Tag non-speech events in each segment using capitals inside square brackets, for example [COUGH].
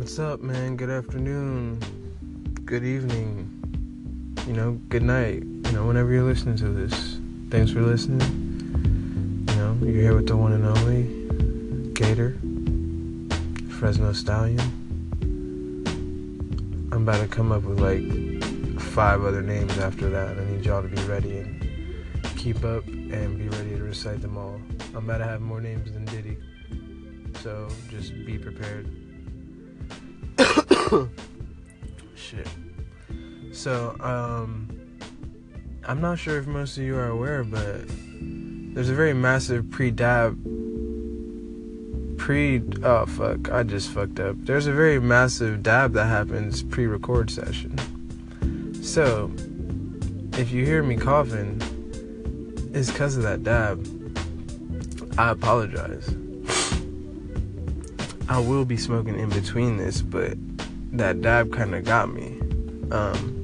What's up, man? Good afternoon. Good evening. You know, good night. You know, whenever you're listening to this. Thanks for listening. You know, you're here with the one and only Gator, Fresno Stallion. I'm about to come up with like five other names after that. I need y'all to be ready and keep up and be ready to recite them all. I'm about to have more names than Diddy. So just be prepared. [COUGHS] Shit. So, um, I'm not sure if most of you are aware, but there's a very massive pre dab. Pre. Oh, fuck. I just fucked up. There's a very massive dab that happens pre record session. So, if you hear me coughing, it's because of that dab. I apologize. I will be smoking in between this, but that dab kind of got me. Um,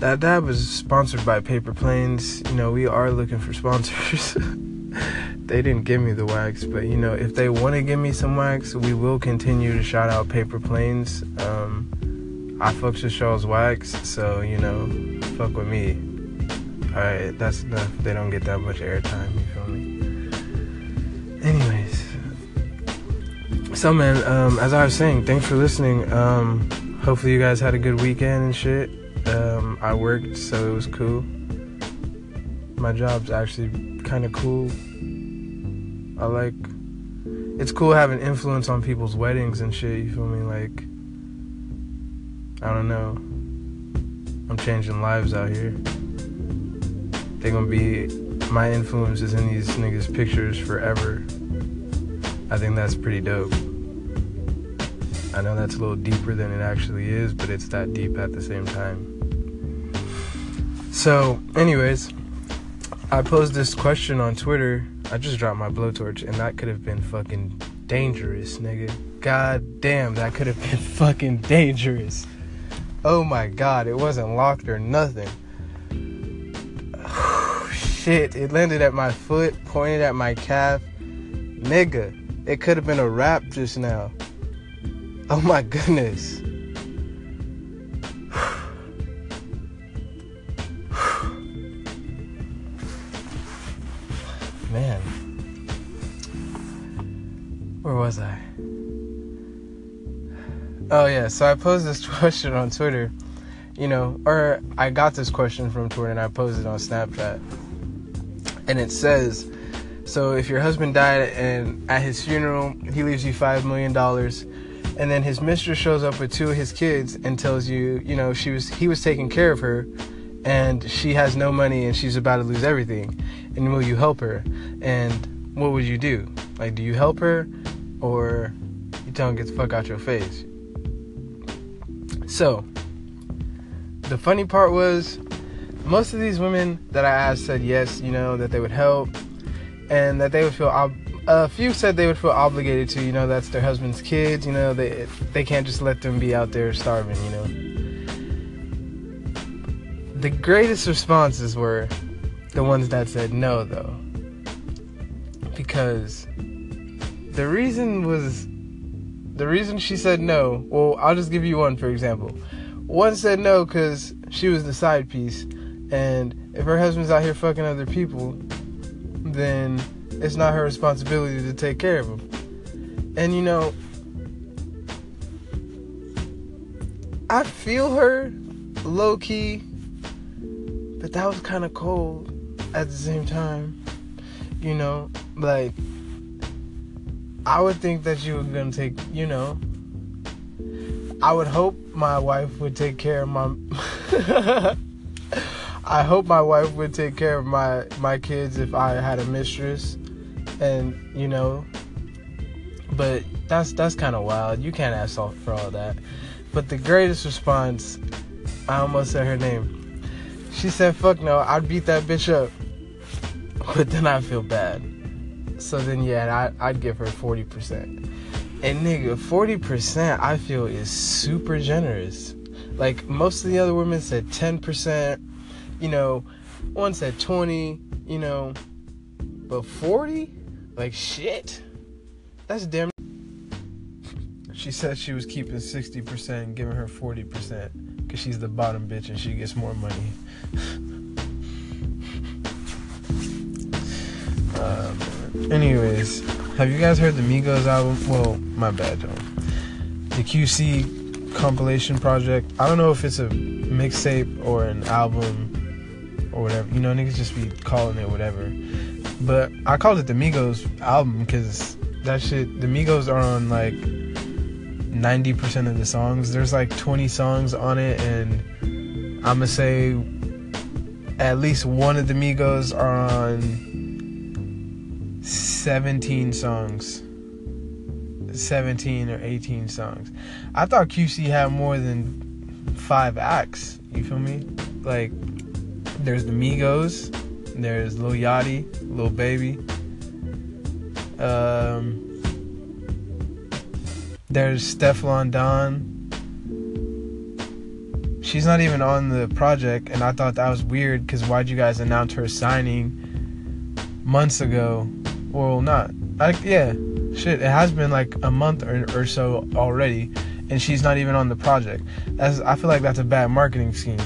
that dab was sponsored by Paper Planes. You know, we are looking for sponsors. [LAUGHS] they didn't give me the wax, but you know, if they want to give me some wax, we will continue to shout out Paper Planes. Um, I fucks with Shaw's wax, so you know, fuck with me. Alright, that's enough. They don't get that much airtime, you feel me? So man, um, as I was saying, thanks for listening. Um, hopefully you guys had a good weekend and shit. Um, I worked, so it was cool. My job's actually kind of cool. I like. It's cool having influence on people's weddings and shit. You feel me? Like, I don't know. I'm changing lives out here. They're gonna be my influence is in these niggas' pictures forever. I think that's pretty dope. I know that's a little deeper than it actually is, but it's that deep at the same time. So, anyways, I posed this question on Twitter. I just dropped my blowtorch, and that could have been fucking dangerous, nigga. God damn, that could have been [LAUGHS] fucking dangerous. Oh my god, it wasn't locked or nothing. [SIGHS] Shit, it landed at my foot, pointed at my calf. Nigga, it could have been a rap just now. Oh my goodness. Man. Where was I? Oh, yeah. So I posed this [LAUGHS] question on Twitter, you know, or I got this question from Twitter and I posed it on Snapchat. And it says, so if your husband died and at his funeral he leaves you $5 million, and then his mistress shows up with two of his kids and tells you, you know, she was he was taking care of her and she has no money and she's about to lose everything. And will you help her? And what would you do? Like do you help her or you tell him get the fuck out your face? So the funny part was most of these women that I asked said yes, you know, that they would help and that they would feel ob- a few said they would feel obligated to, you know, that's their husband's kids, you know, they they can't just let them be out there starving, you know. The greatest responses were the ones that said no though. Because the reason was the reason she said no, well, I'll just give you one for example. One said no cuz she was the side piece and if her husband's out here fucking other people, then it's not her responsibility to take care of him. And you know, I feel her low key, but that was kind of cold at the same time. You know, like I would think that you were gonna take, you know, I would hope my wife would take care of my. [LAUGHS] I hope my wife would take care of my my kids if I had a mistress and you know but that's that's kind of wild. You can't ask for all that. But the greatest response i almost said her name. She said fuck no i'd beat that bitch up. [LAUGHS] But then i feel bad. So then yeah I, i'd give her 40% and nigga 40% i feel is super generous. Like most of the other women said 10% you know one said 20 you know. But 40 like shit. That's damn She said she was keeping 60% giving her 40% because she's the bottom bitch and she gets more money. um, [LAUGHS] anyways, have you guys heard the Migos album? Well, my bad, John. The QC compilation project. I don't know if it's a mixtape or an album or whatever. You know, niggas just be calling it whatever. But I called it the Migos album because that shit, the Migos are on like 90% of the songs. There's like 20 songs on it, and I'm gonna say at least one of the Migos are on 17 songs. 17 or 18 songs. I thought QC had more than five acts. You feel me? Like, there's the Migos, there's Lil Yachty, Lil Baby. Um, there's Stefflon Don. She's not even on the project, and I thought that was weird because why'd you guys announce her signing months ago? Well, not. I, yeah, shit. It has been like a month or, or so already, and she's not even on the project. That's, I feel like that's a bad marketing scheme.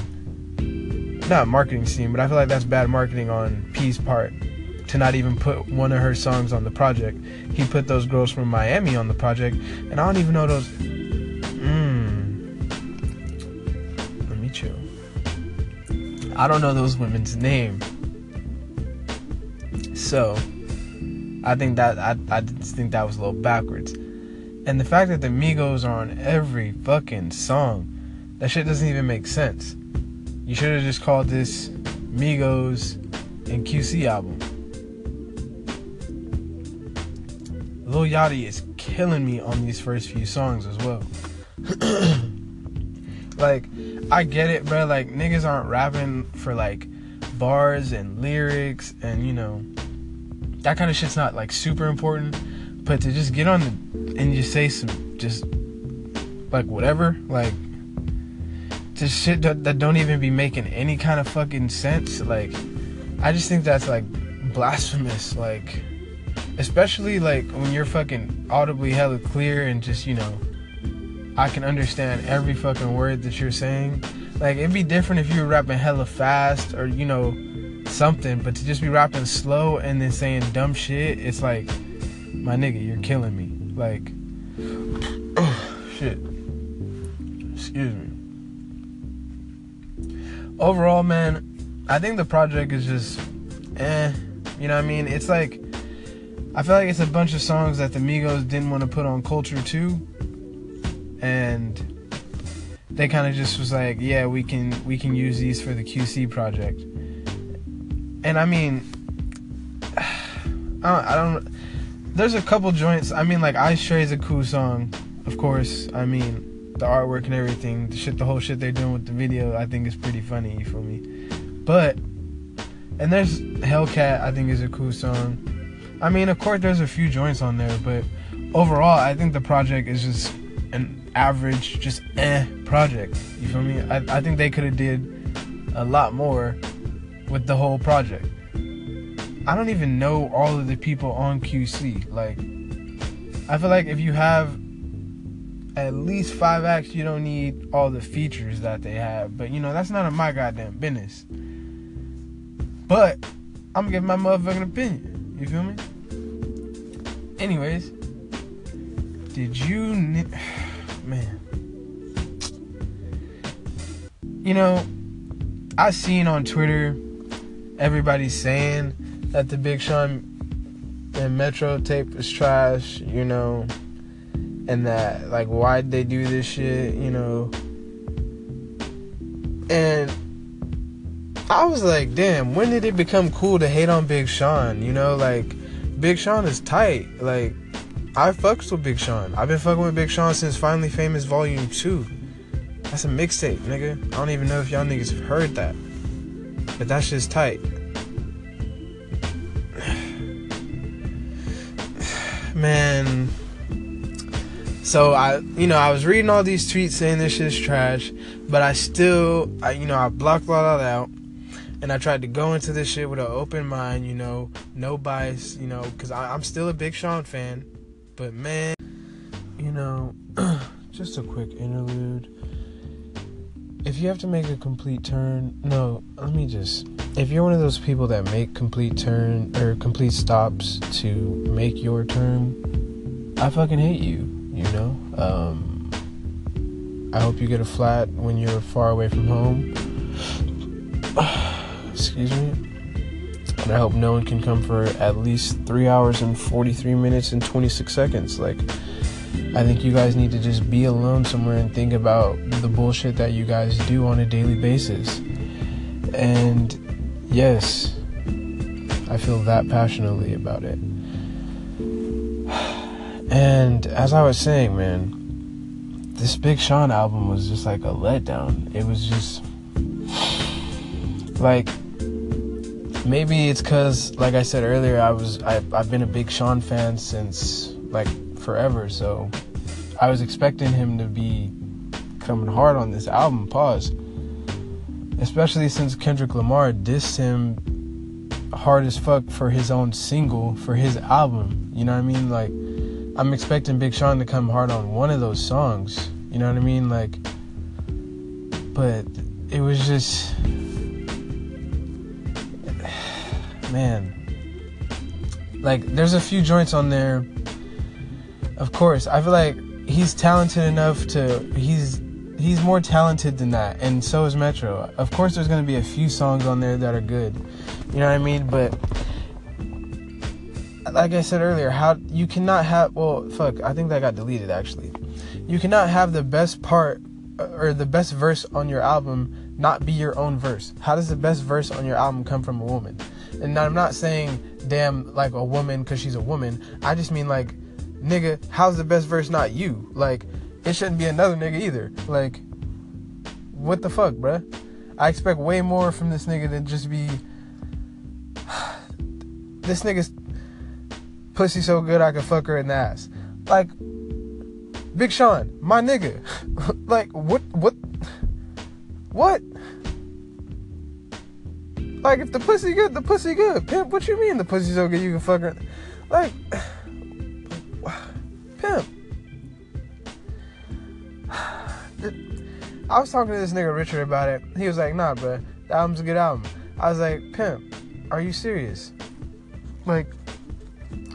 Not marketing scheme, but I feel like that's bad marketing on P's part to not even put one of her songs on the project. He put those girls from Miami on the project, and I don't even know those. Mmm. Let me chill. I don't know those women's name. So, I think that I, I just think that was a little backwards. And the fact that the Migos are on every fucking song, that shit doesn't even make sense. You should have just called this Migos and QC album. Lil Yachty is killing me on these first few songs as well. [CLEARS THROAT] like, I get it, bro. Like, niggas aren't rapping for like bars and lyrics and you know that kind of shit's not like super important. But to just get on the and just say some just like whatever, like just shit that, that don't even be making any kind of fucking sense. Like, I just think that's like blasphemous. Like especially like when you're fucking audibly hella clear and just you know I can understand every fucking word that you're saying. Like it'd be different if you were rapping hella fast or you know something, but to just be rapping slow and then saying dumb shit, it's like my nigga, you're killing me. Like oh [CLEARS THROAT] shit. Excuse me. Overall, man, I think the project is just eh. You know what I mean? It's like I feel like it's a bunch of songs that the Migos didn't want to put on Culture 2 and they kind of just was like, yeah, we can we can use these for the QC project. And I mean [SIGHS] I don't, I there's a couple joints. I mean like Ice Tray is a cool song, of course. I mean the artwork and everything, the shit the whole shit they're doing with the video, I think is pretty funny, for me? But and there's Hellcat, I think is a cool song. I mean, of course, there's a few joints on there, but overall, I think the project is just an average, just eh project. You feel me? I, I think they could have did a lot more with the whole project. I don't even know all of the people on QC. Like, I feel like if you have at least five acts, you don't need all the features that they have. But you know, that's none of my goddamn business. But I'm gonna give my motherfucking opinion. You feel me? Anyways, did you [SIGHS] man? You know, I seen on Twitter everybody saying that the Big Sean and Metro tape is trash, you know, and that like why'd they do this shit, you know. And I was like, damn, when did it become cool to hate on Big Sean? You know, like Big Sean is tight. Like, I fucks with Big Sean. I've been fucking with Big Sean since Finally Famous Volume 2. That's a mixtape, nigga. I don't even know if y'all niggas have heard that. But that's just tight. [SIGHS] Man. So I, you know, I was reading all these tweets saying this shit's trash, but I still, I, you know, I blocked all that out and I tried to go into this shit with an open mind, you know, no bias, you know, because I'm still a big Sean fan. But man, you know, [CLEARS THROAT] just a quick interlude. If you have to make a complete turn, no, let me just. If you're one of those people that make complete turn or complete stops to make your turn, I fucking hate you, you know? Um, I hope you get a flat when you're far away from home. [SIGHS] Excuse me. And I hope no one can come for at least 3 hours and 43 minutes and 26 seconds. Like, I think you guys need to just be alone somewhere and think about the bullshit that you guys do on a daily basis. And yes, I feel that passionately about it. And as I was saying, man, this Big Sean album was just like a letdown. It was just like maybe it's cuz like I said earlier I was I I've been a Big Sean fan since like forever, so I was expecting him to be coming hard on this album, pause. Especially since Kendrick Lamar dissed him hard as fuck for his own single, for his album. You know what I mean? Like, I'm expecting Big Sean to come hard on one of those songs. You know what I mean? Like, but it was just. Man. Like, there's a few joints on there. Of course, I feel like he's talented enough to he's he's more talented than that and so is metro of course there's to be a few songs on there that are good you know what i mean but like i said earlier how you cannot have well fuck i think that got deleted actually you cannot have the best part uh, or the best verse on your album not be your own verse how does the best verse on your album come from a woman and i'm not saying damn like a woman because she's a woman i just mean like nigga, how's the best verse not you? Like, it shouldn't be another nigga either. Like, what the fuck, bruh? I expect way more from this nigga than just be. [SIGHS] this nigga's pussy so good I could fuck her in the ass. Like, Big Sean, my nigga. [LAUGHS] like, what, what, what? Like, if the pussy good, the pussy good. Pimp, what you mean the pussy so good you can fuck her? Like. [SIGHS] Pimp. [SIGHS] I was talking to this nigga Richard about it. He was like, nah, bro, the album's a good album. I was like, Pimp, are you serious? Like,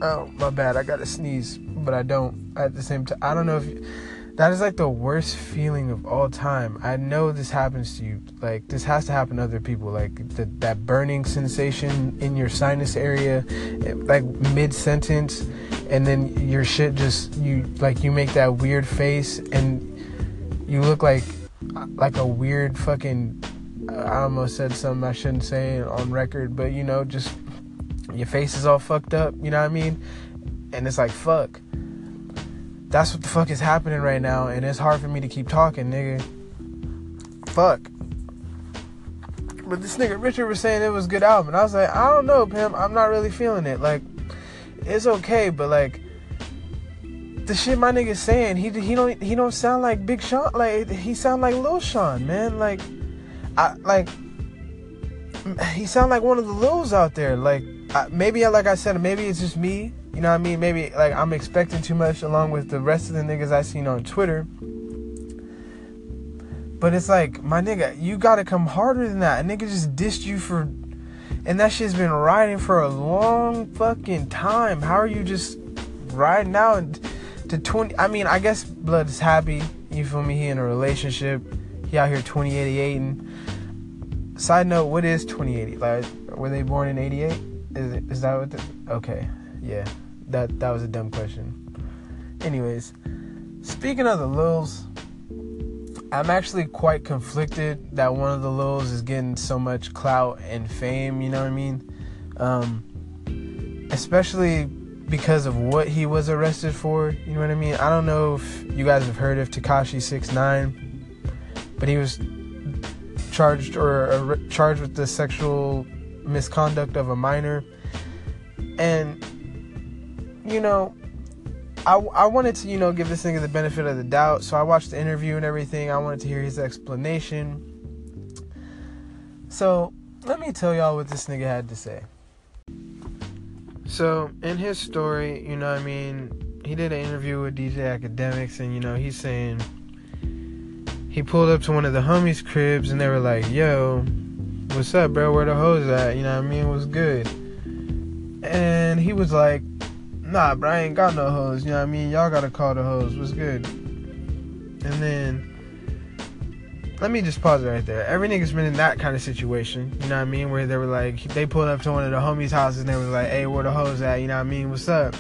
oh, my bad. I got to sneeze, but I don't at the same time. I don't know if you, that is like the worst feeling of all time. I know this happens to you. Like, this has to happen to other people. Like, the, that burning sensation in your sinus area, eh, like mid sentence and then your shit just you like you make that weird face and you look like like a weird fucking I almost said something I shouldn't say on record, but you know, just your face is all fucked up, you know what I mean? And it's like fuck. That's what the fuck is happening right now, and it's hard for me to keep talking, nigga. Fuck. But this nigga Richard was saying it was a good album, and I was like, I don't know, Pam. I'm not really feeling it. Like, it's okay, but like the shit my nigga saying, he he don't he don't sound like Big Sean. Like he sound like Lil Sean, man. Like I like he sound like one of the Lils out there. Like Maybe like I said, maybe it's just me. You know what I mean? Maybe like I'm expecting too much along with the rest of the niggas I seen on Twitter. But it's like, my nigga, you gotta come harder than that. A nigga just dissed you for and that shit's been riding for a long fucking time. How are you just riding out to 20? I mean, I guess Blood is happy. You feel me? He in a relationship. He out here 2088. And side note, what is 2080? Like, were they born in 88? Is it, is that what? The, okay, yeah. That that was a dumb question. Anyways, speaking of the Lils, I'm actually quite conflicted that one of the Lils is getting so much clout and fame, you know what I mean? Um, especially because of what he was arrested for, you know what I mean? I don't know if you guys have heard of Tekashi 69, but he was charged or, or charged with the sexual misconduct of a minor. And you know, I, I wanted to, you know, give this nigga the benefit of the doubt. So I watched the interview and everything. I wanted to hear his explanation. So let me tell y'all what this nigga had to say. So in his story, you know, I mean, he did an interview with DJ Akademiks, and you know he's saying he pulled up to one of the homies' cribs, and they were like, "Yo, what's up, bro? Where the hoes at? You know what I mean? What's good?" And he was like, "Nah, bro, I ain't got no hoes. You know what I mean? Y'all gotta call the hoes. What's good?" And then let me just pause right there. Every nigga's been in that kind of situation, you know what I mean? Where they were like, they pulled up to one of the homies' houses and they was like, hey, where the hoes at? You know what I mean? What's up?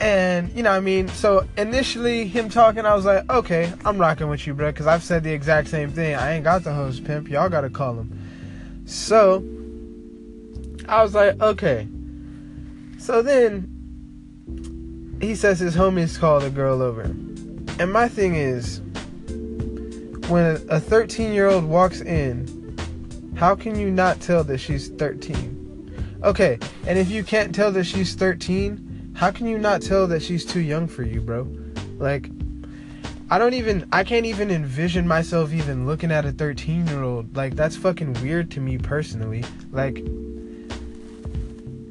And, you know I mean? So initially, him talking, I was like, okay, I'm rocking with you, bro, because I've said the exact same thing. I ain't got the hoes, pimp. Y'all gotta call them. So, I was like, okay. So then, he says his homies called the girl over. And my thing is, when a 13 year old walks in, how can you not tell that she's 13? Okay, and if you can't tell that she's 13, how can you not tell that she's too young for you, bro? Like, I don't even, I can't even envision myself even looking at a 13 year old. Like, that's fucking weird to me personally. Like,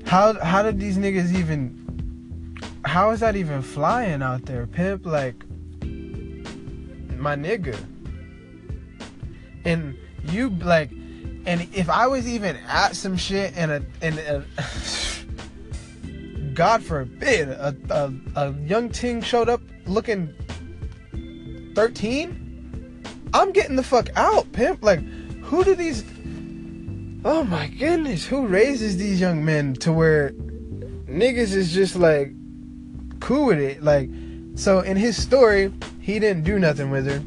how, how did these niggas even, how is that even flying out there, pimp? Like, my nigga and you like and if I was even at some shit and a and a, [LAUGHS] God forbid a, a, a young ting showed up looking 13, I'm getting the fuck out, pimp. Like, who do these? Oh my goodness, who raises these young men to where niggas is just like cool with it? Like, so in his story, he didn't do nothing with her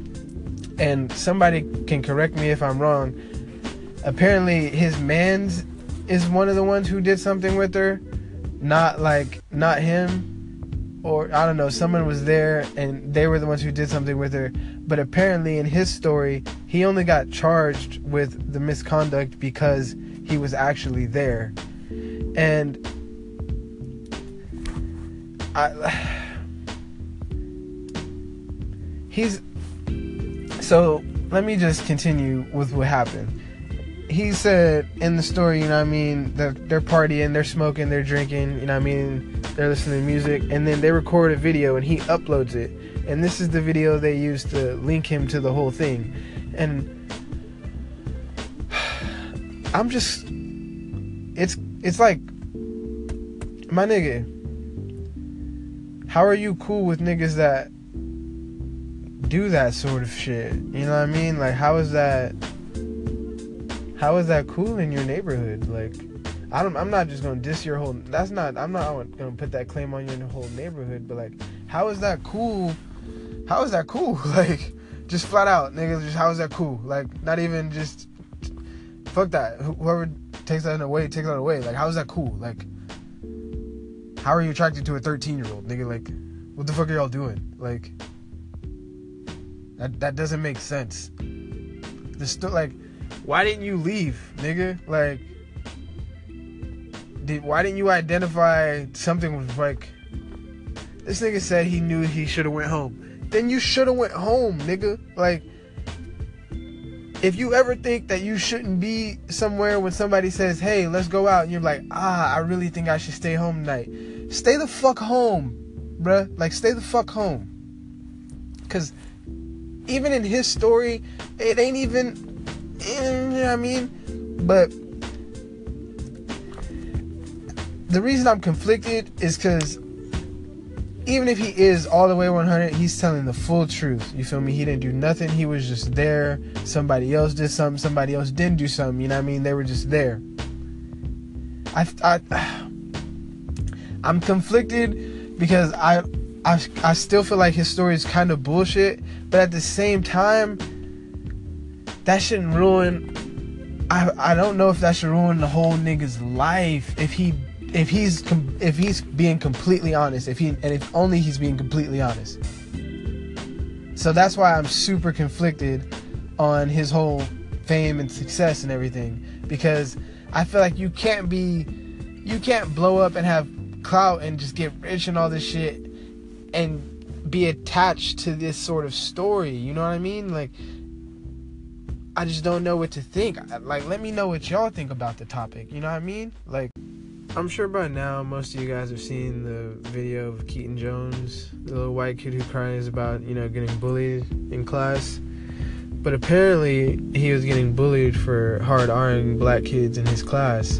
and somebody can correct me if I'm wrong. Apparently, his man's is one of the ones who did something with her, not like not him, or I don't know. Someone was there and they were the ones who did something with her. But apparently, in his story, he only got charged with the misconduct because he was actually there, and I. [SIGHS] He's so let me just continue with what happened. He said in the story, you know what I mean, they're, they're partying, they're smoking, they're drinking, you know what I mean, they're listening to music, and then they record a video and he uploads it. And this is the video they use to link him to the whole thing. And [SIGHS] I'm just it's it's like my nigga, how are you cool with niggas that do that sort of shit. You know what I mean? Like how is that how is that cool in your neighborhood? Like I don't I'm not just gonna diss your whole that's not I'm not gonna put that claim on your whole neighborhood, but like how is that cool? How is that cool? [LAUGHS] Like just flat out, nigga, just how is that cool? Like not even just fuck that. Whoever takes that away, takes that away. Like how is that cool? Like how are you attracted to a 13 year old nigga? Like what the fuck are y'all doing? Like that that doesn't make sense. The sto- like, why didn't you leave, nigga? Like, did why didn't you identify something was like? This nigga said he knew he should have went home. Then you should have went home, nigga. Like, if you ever think that you shouldn't be somewhere when somebody says, "Hey, let's go out," and you're like, "Ah, I really think I should stay home tonight," stay the fuck home, bruh. Like, stay the fuck home. Cause even in his story, it ain't even, Eh, you know what I mean? But the reason I'm conflicted is because even if he is all the way 100, he's telling the full truth. You feel me? He didn't do nothing. He was just there. Somebody else did something. Somebody else didn't do something. You know what I mean? They were just there. I, I, [SIGHS] I'm conflicted because I I, I still feel like his story is kind of bullshit, but at the same time, that shouldn't ruin. I I don't know if that should ruin the whole nigga's life if he if he's if he's being completely honest if he and if only he's being completely honest. So that's why I'm super conflicted on his whole fame and success and everything because I feel like you can't be you can't blow up and have clout and just get rich and all this shit and be attached to this sort of story. You know what I mean? Like, I just don't know what to think. Like, let me know what y'all think about the topic. You know what I mean? Like, I'm sure by now most of you guys have seen the video of Keaton Jones, the little white kid who cries about, you know, getting bullied in class. But apparently he was getting bullied for hard R-ing black kids in his class.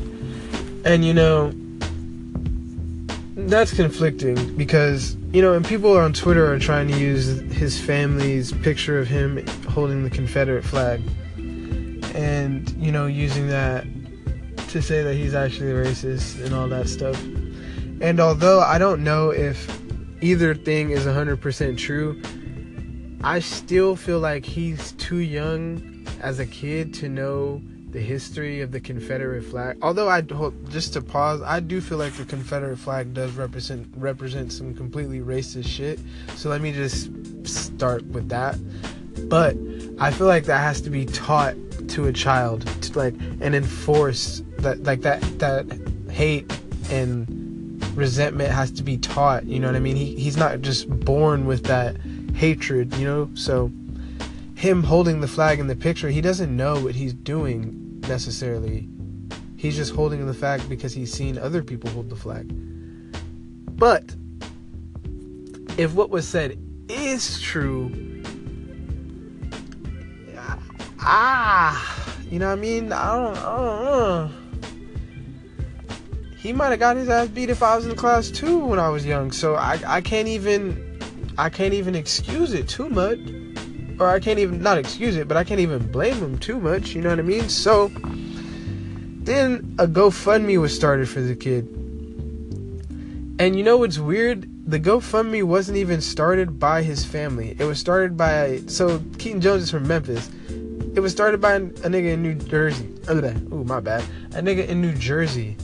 And you know, that's conflicting because, you know, and people on Twitter are trying to use his family's picture of him holding the Confederate flag and, you know, using that to say that he's actually racist and all that stuff. And although I don't know if either thing is 100% true, I still feel like he's too young as a kid to know the history of the Confederate flag. Although I just to pause, I do feel like the Confederate flag does represent represent some completely racist shit. So let me just start with that. But I feel like that has to be taught to a child to like and enforce that like that that hate and resentment has to be taught you know what i mean? He, he's not just born with that hatred you know? So him holding the flag in the picture he doesn't know what he's doing necessarily. He's just holding the flag because he's seen other people hold the flag. But if what was said is true ah, you know what I mean? I don't, I don't know. He might have got his ass beat if I was in class too when I was young. So I, I can't even, I can't even excuse it too much, or I can't even not excuse it, but I can't even blame him too much. You know what I mean? So then a GoFundMe was started for the kid. And you know what's weird? The GoFundMe wasn't even started by his family. It was started by so Keaton Jones is from Memphis it was started by a nigga in New Jersey. Oh, my bad. A nigga in New Jersey.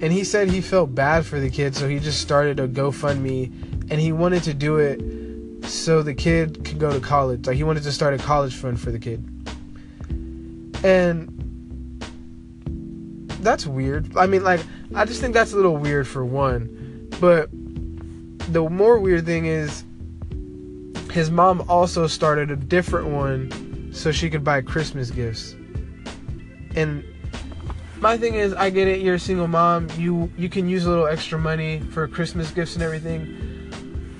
And he said he felt bad for the kid, so he just started a GoFundMe and he wanted to do it so the kid could go to college. Like he wanted to start a college fund for the kid. And that's weird. I mean, like, I just think that's a little weird for one. But the more weird thing is, his mom also started a different one so she could buy Christmas gifts. And my thing is, I get it. You're a single mom. You you can use a little extra money for Christmas gifts and everything.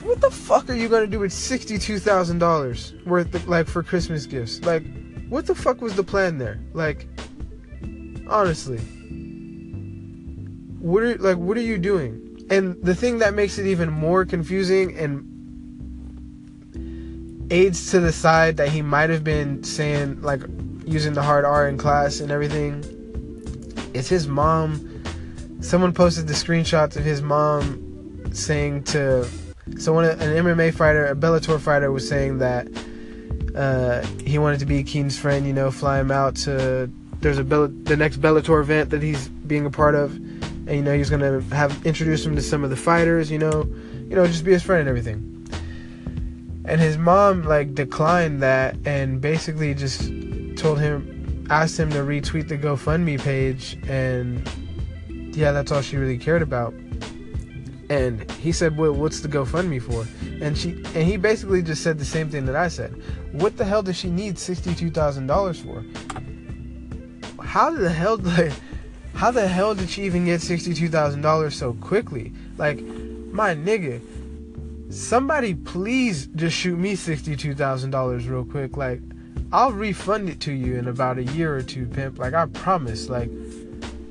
What the fuck are you gonna do with sixty-two thousand dollars worth of, like for Christmas gifts? Like, what the fuck was the plan there? Like, honestly, what are like what are you doing? And the thing that makes it even more confusing and aids to the side that he might have been saying like using the hard R in class and everything. It's his mom. Someone posted the screenshots of his mom saying to someone an MMA fighter, a Bellator fighter, was saying that uh, he wanted to be Keaton's friend. You know, fly him out to there's a Bell- the next Bellator event that he's being a part of, and you know he's gonna have introduce him to some of the fighters. You know, you know, just be his friend and everything and his mom like declined that and basically just told him asked him to retweet the GoFundMe page. And yeah that's all she really cared about. And he said well what's the GoFundMe for? And she and he basically just said the same thing that I said. What the hell does she need $62,000 for? How the hell [LAUGHS] like how the hell did she even get $62,000 so quickly? Like my nigga somebody please just shoot me $62,000 real quick. Like, I'll refund it to you in about a year or two, pimp. Like, I promise. Like,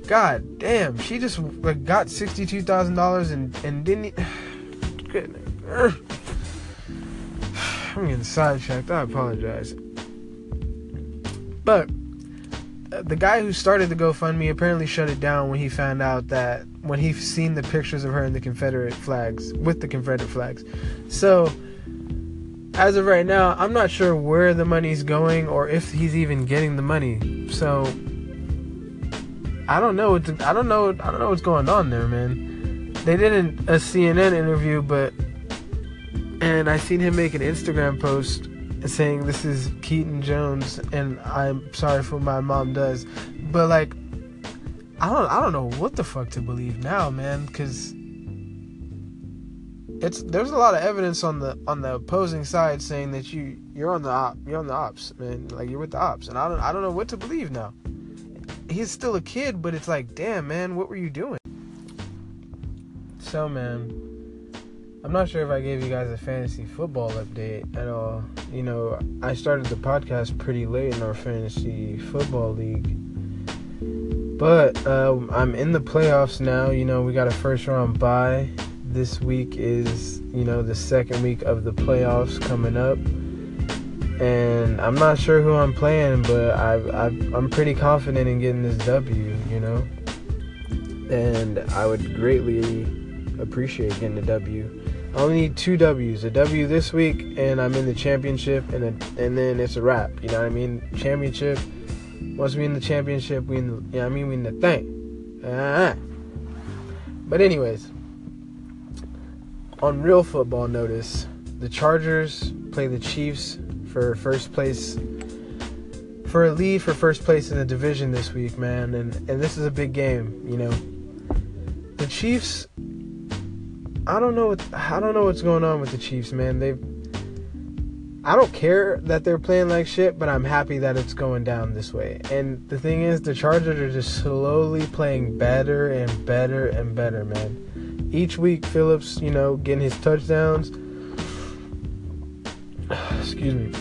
god damn, she just like, got $62,000 and, and didn't. [SIGHS] [SIGHS] I'm getting sidetracked. I apologize. But the guy who started the GoFundMe apparently shut it down when he found out that when he seen the pictures of her in the Confederate flags with the Confederate flags. So as of right now, I'm not sure where the money's going or if he's even getting the money. So I don't know. I don't know. I don't know what's going on there, man. They did a CNN interview, but and I seen him make an Instagram post saying this is Keaton Jones and I'm sorry for my mom does. But like I don't I don't know what the fuck to believe now, man, cuz it's there's a lot of evidence on the on the opposing side saying that you you're on the op, you're on the ops, man. Like you're with the ops and I don't I don't know what to believe now. He's still a kid, but it's like, damn, man, what were you doing? so, man. I'm not sure if I gave you guys a fantasy football update at all. You know, I started the podcast pretty late in our fantasy football league. But um, I'm in the playoffs now. You know, we got a first round bye. This week is, you know, the second week of the playoffs coming up. And I'm not sure who I'm playing, but I, I, I'm pretty confident in getting this W, you know? And I would greatly appreciate getting a W. I only need two W's. A W this week, and I'm in the championship, and a, and then it's a wrap. You know what I mean? Championship. Once we in the championship, we in the, you know I mean? We in the thing. Uh-huh. But anyways, on real football notice, the Chargers play the Chiefs for first place for a lead for first place in the division this week, man. And and this is a big game, you know. The Chiefs I don't know what I don't know what's going on with the Chiefs, man. They've I don't care that they're playing like shit, but I'm happy that it's going down this way. And the thing is, the Chargers are just slowly playing better and better and better, man. Each week, Phillips, you know, getting his touchdowns. [SIGHS] Excuse me.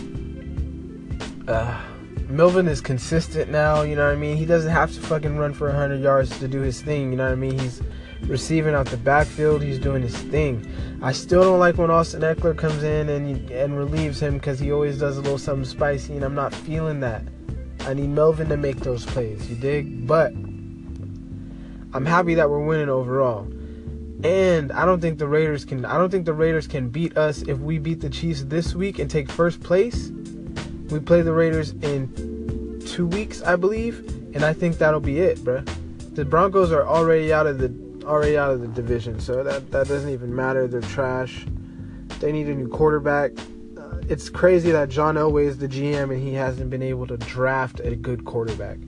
Uh, Melvin is consistent now, you know what I mean? He doesn't have to fucking run for 100 yards to do his thing, you know what I mean? He's receiving out the backfield. He's doing his thing. I still don't like when Austin Ekeler comes in and and relieves him because he always does a little something spicy, and I'm not feeling that. I need Melvin to make those plays. You dig? But I'm happy that we're winning overall. And I don't think the Raiders can. I don't think the Raiders can beat us if we beat the Chiefs this week and take first place. We play the Raiders in two weeks, I believe, and I think that'll be it, bruh. The Broncos are already out of the already out of the division, so that that doesn't even matter. They're trash. They need a new quarterback. Uh, it's crazy that John Elway is the GM and he hasn't been able to draft a good quarterback.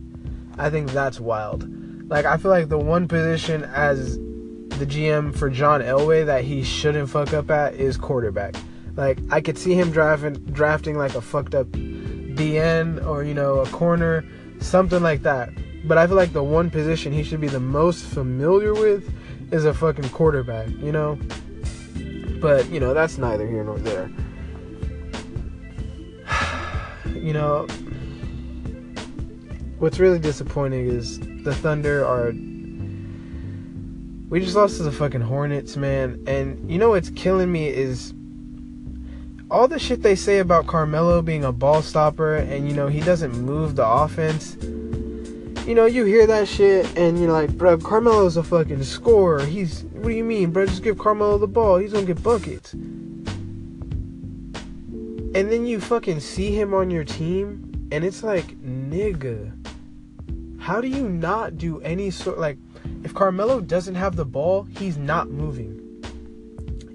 I think that's wild. Like I feel like the one position as the GM for John Elway that he shouldn't fuck up at is quarterback. Like I could see him drafting drafting like a fucked up DN or you know a corner, something like that. But I feel like the one position he should be the most familiar with is a fucking quarterback, you know? But, you know, that's neither here nor there. [SIGHS] you know, what's really disappointing is the Thunder are. We just lost to the fucking Hornets, man. And you know what's killing me is all the shit they say about Carmelo being a ball stopper and, you know, he doesn't move the offense you know, you hear that shit and you're like, bro, Carmelo's a fucking scorer. He's, what do you mean, bro? Just give Carmelo the ball. He's gonna get buckets. And then you fucking see him on your team and it's like, nigga, how do you not do any sort, like, if Carmelo doesn't have the ball, he's not moving.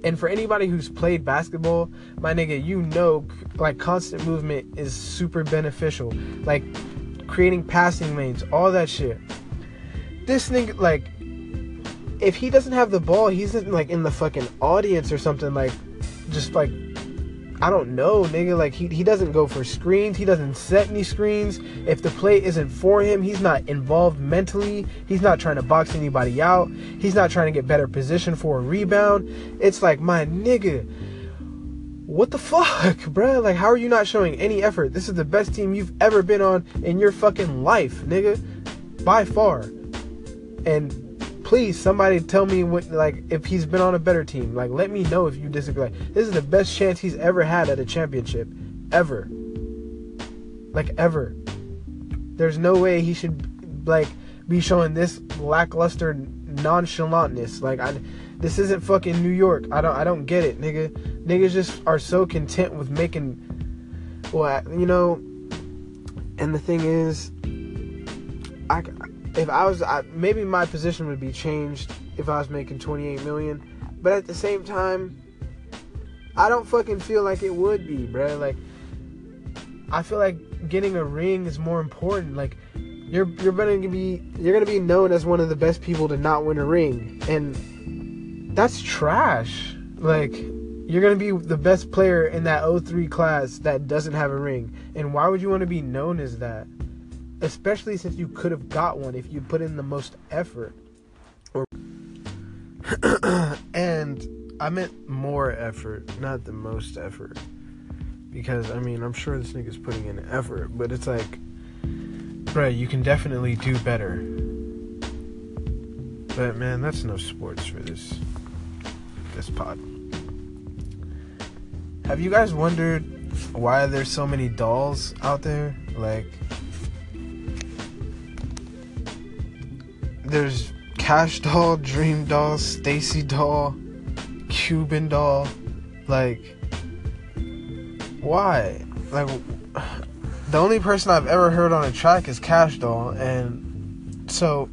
And for anybody who's played basketball, my nigga, you know, like, constant movement is super beneficial. Like, creating passing lanes, all that shit. This nigga, like, if he doesn't have the ball, he's in, like in the fucking audience or something, like, just like, I don't know, nigga. Like, he, he doesn't go for screens, he doesn't set any screens. If the play isn't for him, he's not involved mentally, he's not trying to box anybody out, he's not trying to get better position for a rebound. It's like, my nigga what the fuck, [LAUGHS] bruh? Like, how are you not showing any effort? This is the best team you've ever been on in your fucking life, nigga. By far. And please, somebody tell me what, like, if he's been on a better team. Like, let me know if you disagree. Like, this is the best chance he's ever had at a championship. Ever. Like, ever. There's no way he should, like, be showing this lackluster nonchalantness. Like, I this isn't fucking New York. I don't I don't get it, nigga. Niggas just are so content with making well, you know, and the thing is I if I was I, maybe my position would be changed if I was making 28 million, but at the same time I don't fucking feel like it would be, bro. Like I feel like getting a ring is more important. Like you're you're better gonna be you're gonna be known as one of the best people to not win a ring, and that's trash. Like you're gonna be the best player in that 03 class that doesn't have a ring. And why would you want to be known as that? Especially since you could have got one if you put in the most effort. Or [CLEARS THROAT] and I meant more effort, not the most effort. Because I mean, I'm sure this nigga's putting in effort, but it's like, right, you can definitely do better. But man, that's no sports for this this pod. Have you guys wondered why there's so many dolls out there? Like there's Cash Doll, Dream Doll, Stacy Doll, Cuban Doll. Like, why? Like, the only person I've ever heard on a track is Cash Doll, and so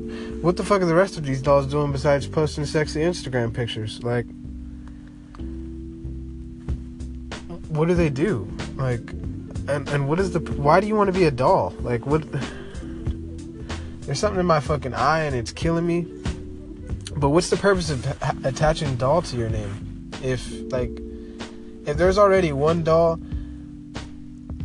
what the fuck are the rest of these dolls doing besides posting sexy Instagram pictures? Like, what do they do? Like, and and what is the? Why do you want to be a doll? Like, what? [SIGHS] There's something in my fucking eye and it's killing me. But what's the purpose of attaching doll to your name? If like if there's already one doll,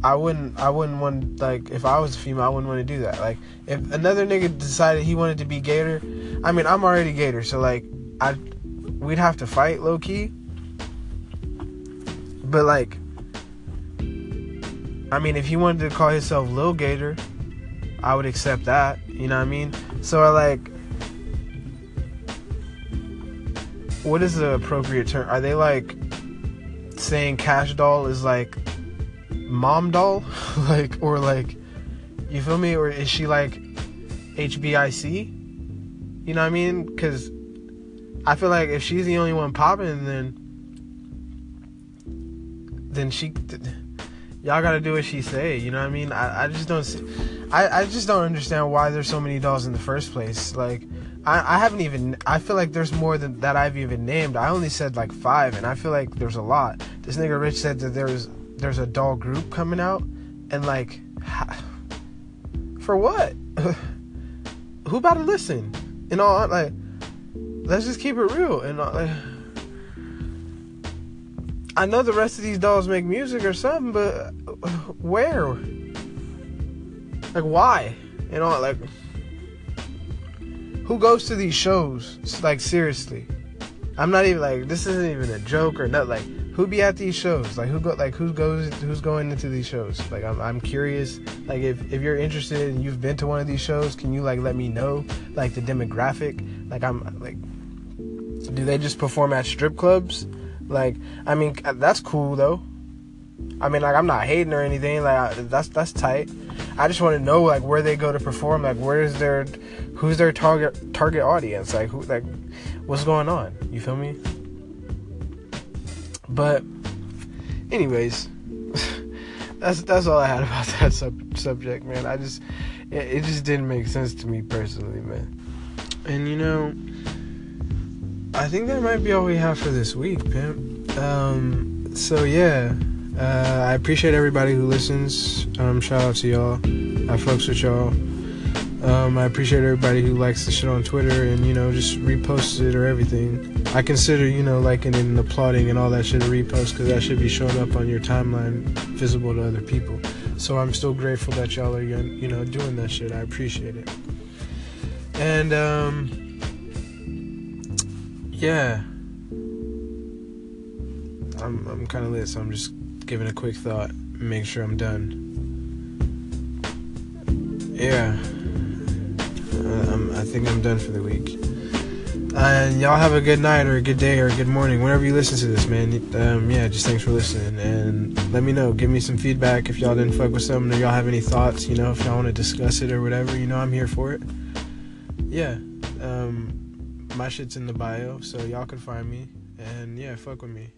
I wouldn't I wouldn't want like if I was a female I wouldn't want to do that. Like if another nigga decided he wanted to be Gator, I mean I'm already Gator, so like I we'd have to fight low key. But like I mean if he wanted to call himself Lil Gator, I would accept that. You know what I mean? So like, what is the appropriate term? Are they like saying cash doll is like mom doll, [LAUGHS] like or like you feel me? Or is she like HBIC? You know what I mean? Because I feel like if she's the only one popping, then then she y'all gotta do what she say. You know what I mean? I, I just don't see. I, I just don't understand why there's so many dolls in the first place. Like, I, I haven't even. I feel like there's more than that I've even named. I only said like five, and I feel like there's a lot. This nigga Rich said that there's there's a doll group coming out, and like, for what? [LAUGHS] Who about to listen? And all like, let's just keep it real. And all, like, I know the rest of these dolls make music or something, but where? Like why? You know, like who goes to these shows? Like seriously. I'm not even like this isn't even a joke or not like who be at these shows? Like who go like who goes who's going into these shows? Like I'm I'm curious. Like if if you're interested and you've been to one of these shows, can you like let me know like the demographic? Like I'm like do they just perform at strip clubs? Like, I mean, uh, that's cool though. I mean, like, I'm not hating or anything. Like, that's that's tight. I just want to know like where they go to perform. Like, where is their, who's their target target audience? Like, who like, what's going on? You feel me? But, anyways, [LAUGHS] that's that's all I had [LAUGHS] about that sub- subject, man. I just, it, it just didn't make sense to me personally, man. And you know I think that might be all we have for this week, pimp. Um, so yeah, uh, I appreciate everybody who listens. Um, shout out to y'all. I fucks with y'all. Um, I appreciate everybody who likes the shit on Twitter and you know just reposts it or everything. I consider you know liking and applauding and all that shit a repost because that should be showing up on your timeline, visible to other people. So I'm still grateful that y'all are you know doing that shit. I appreciate it. And um yeah. I'm I'm kind of lit, so I'm just giving a quick thought, make sure I'm done. Yeah. Uh, I'm, I think I'm done for the week. And y'all have a good night or a good day or a good morning, whenever you listen to this, man. Um, yeah, just thanks for listening. And let me know. Give me some feedback if y'all didn't fuck with something or y'all have any thoughts, you know, if y'all want to discuss it or whatever, you know, I'm here for it. Yeah. Um, my shit's in the bio, so y'all can find me. And yeah, fuck with me.